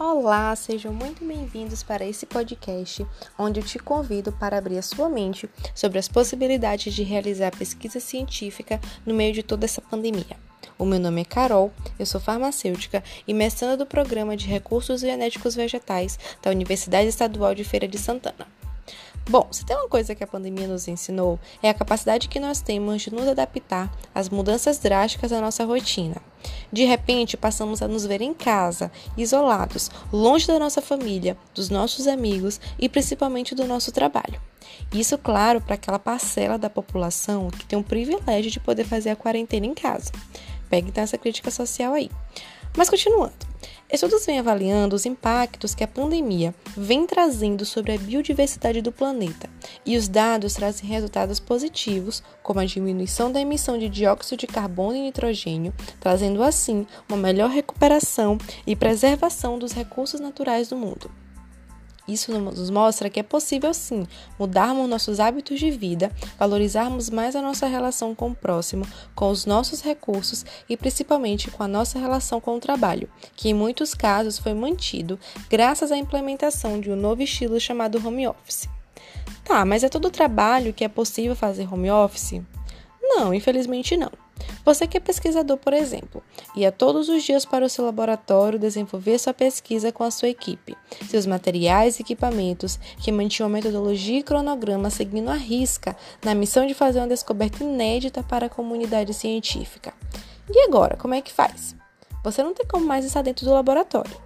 Olá, sejam muito bem-vindos para esse podcast, onde eu te convido para abrir a sua mente sobre as possibilidades de realizar pesquisa científica no meio de toda essa pandemia. O meu nome é Carol, eu sou farmacêutica e mestranda do Programa de Recursos Genéticos Vegetais da Universidade Estadual de Feira de Santana. Bom, se tem uma coisa que a pandemia nos ensinou, é a capacidade que nós temos de nos adaptar às mudanças drásticas da nossa rotina. De repente, passamos a nos ver em casa, isolados, longe da nossa família, dos nossos amigos e principalmente do nosso trabalho. Isso, claro, para aquela parcela da população que tem o privilégio de poder fazer a quarentena em casa. Pegue então essa crítica social aí. Mas continuando. Estudos vêm avaliando os impactos que a pandemia vem trazendo sobre a biodiversidade do planeta, e os dados trazem resultados positivos, como a diminuição da emissão de dióxido de carbono e nitrogênio, trazendo assim uma melhor recuperação e preservação dos recursos naturais do mundo. Isso nos mostra que é possível sim mudarmos nossos hábitos de vida, valorizarmos mais a nossa relação com o próximo, com os nossos recursos e principalmente com a nossa relação com o trabalho, que em muitos casos foi mantido graças à implementação de um novo estilo chamado home office. Tá, mas é todo trabalho que é possível fazer home office? Não, infelizmente não. Você que é pesquisador, por exemplo, ia todos os dias para o seu laboratório desenvolver sua pesquisa com a sua equipe, seus materiais e equipamentos, que mantinham metodologia e cronograma seguindo a risca na missão de fazer uma descoberta inédita para a comunidade científica. E agora, como é que faz? Você não tem como mais estar dentro do laboratório.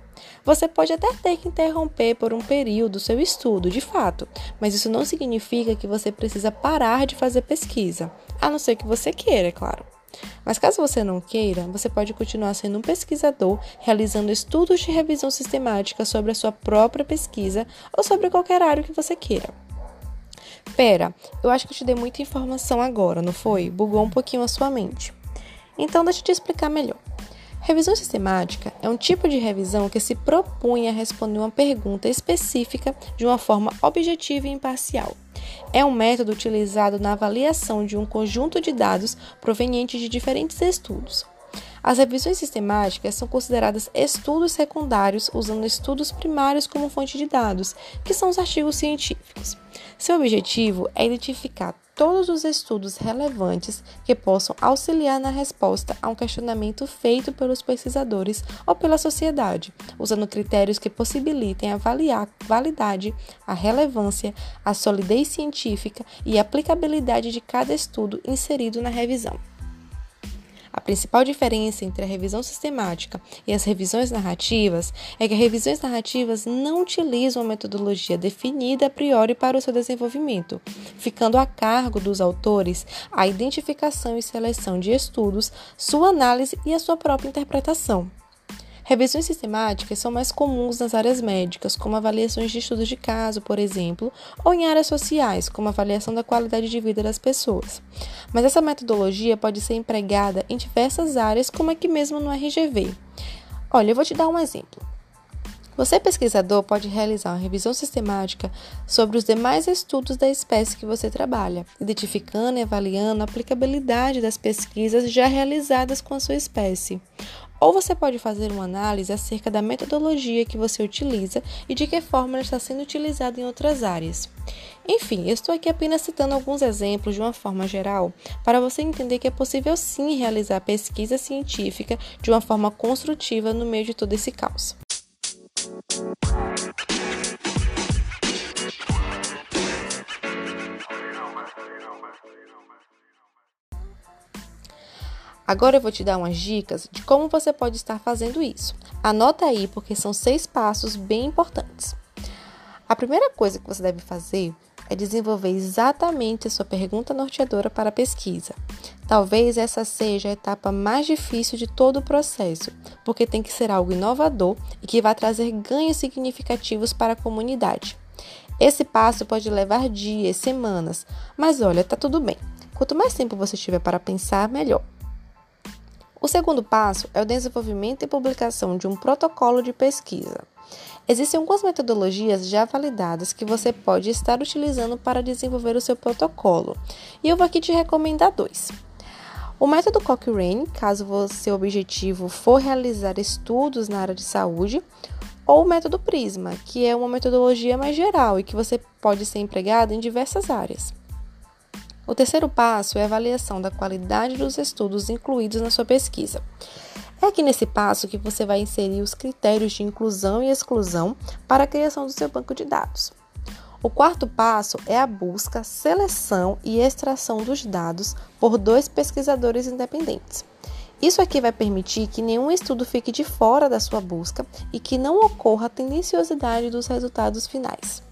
Você pode até ter que interromper por um período seu estudo, de fato, mas isso não significa que você precisa parar de fazer pesquisa, a não ser que você queira, é claro. Mas caso você não queira, você pode continuar sendo um pesquisador, realizando estudos de revisão sistemática sobre a sua própria pesquisa ou sobre qualquer área que você queira. Pera, eu acho que eu te dei muita informação agora, não foi? Bugou um pouquinho a sua mente. Então, deixa eu te explicar melhor. Revisão sistemática é um tipo de revisão que se propõe a responder uma pergunta específica de uma forma objetiva e imparcial. É um método utilizado na avaliação de um conjunto de dados provenientes de diferentes estudos. As revisões sistemáticas são consideradas estudos secundários usando estudos primários como fonte de dados, que são os artigos científicos. Seu objetivo é identificar todos os estudos relevantes que possam auxiliar na resposta a um questionamento feito pelos pesquisadores ou pela sociedade, usando critérios que possibilitem avaliar a validade, a relevância, a solidez científica e a aplicabilidade de cada estudo inserido na revisão. Principal diferença entre a revisão sistemática e as revisões narrativas é que as revisões narrativas não utilizam uma metodologia definida a priori para o seu desenvolvimento, ficando a cargo dos autores a identificação e seleção de estudos, sua análise e a sua própria interpretação. Revisões sistemáticas são mais comuns nas áreas médicas, como avaliações de estudos de caso, por exemplo, ou em áreas sociais, como avaliação da qualidade de vida das pessoas. Mas essa metodologia pode ser empregada em diversas áreas, como aqui mesmo no RGV. Olha, eu vou te dar um exemplo. Você, pesquisador, pode realizar uma revisão sistemática sobre os demais estudos da espécie que você trabalha, identificando e avaliando a aplicabilidade das pesquisas já realizadas com a sua espécie. Ou você pode fazer uma análise acerca da metodologia que você utiliza e de que forma ela está sendo utilizada em outras áreas. Enfim, eu estou aqui apenas citando alguns exemplos de uma forma geral para você entender que é possível sim realizar pesquisa científica de uma forma construtiva no meio de todo esse caos. Agora eu vou te dar umas dicas de como você pode estar fazendo isso. Anota aí, porque são seis passos bem importantes. A primeira coisa que você deve fazer é desenvolver exatamente a sua pergunta norteadora para a pesquisa. Talvez essa seja a etapa mais difícil de todo o processo, porque tem que ser algo inovador e que vai trazer ganhos significativos para a comunidade. Esse passo pode levar dias, semanas, mas olha, tá tudo bem. Quanto mais tempo você tiver para pensar, melhor. O segundo passo é o desenvolvimento e publicação de um protocolo de pesquisa. Existem algumas metodologias já validadas que você pode estar utilizando para desenvolver o seu protocolo, e eu vou aqui te recomendar dois. O método Cochrane, caso o seu objetivo for realizar estudos na área de saúde, ou o método Prisma, que é uma metodologia mais geral e que você pode ser empregado em diversas áreas. O terceiro passo é a avaliação da qualidade dos estudos incluídos na sua pesquisa. É aqui nesse passo que você vai inserir os critérios de inclusão e exclusão para a criação do seu banco de dados. O quarto passo é a busca, seleção e extração dos dados por dois pesquisadores independentes. Isso aqui vai permitir que nenhum estudo fique de fora da sua busca e que não ocorra tendenciosidade dos resultados finais.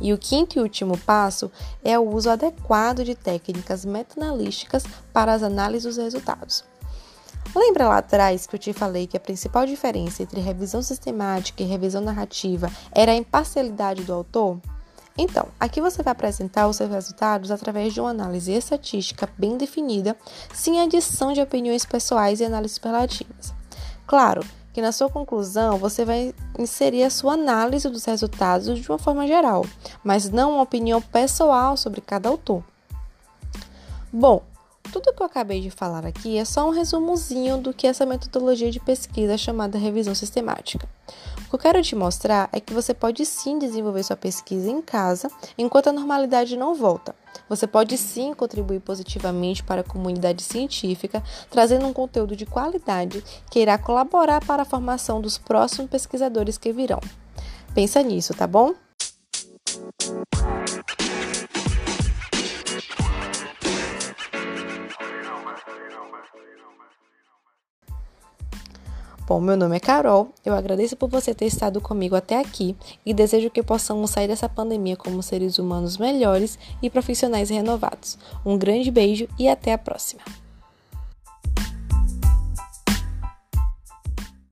E o quinto e último passo é o uso adequado de técnicas meta-analíticas para as análises dos resultados. Lembra lá atrás que eu te falei que a principal diferença entre revisão sistemática e revisão narrativa era a imparcialidade do autor? Então, aqui você vai apresentar os seus resultados através de uma análise estatística bem definida, sem adição de opiniões pessoais e análises relativas. Claro que na sua conclusão você vai inserir a sua análise dos resultados de uma forma geral, mas não uma opinião pessoal sobre cada autor. Bom, tudo que eu acabei de falar aqui é só um resumozinho do que é essa metodologia de pesquisa chamada revisão sistemática. O que eu quero te mostrar é que você pode sim desenvolver sua pesquisa em casa enquanto a normalidade não volta. Você pode sim contribuir positivamente para a comunidade científica, trazendo um conteúdo de qualidade que irá colaborar para a formação dos próximos pesquisadores que virão. Pensa nisso, tá bom? Bom, meu nome é Carol, eu agradeço por você ter estado comigo até aqui e desejo que possamos sair dessa pandemia como seres humanos melhores e profissionais renovados. Um grande beijo e até a próxima!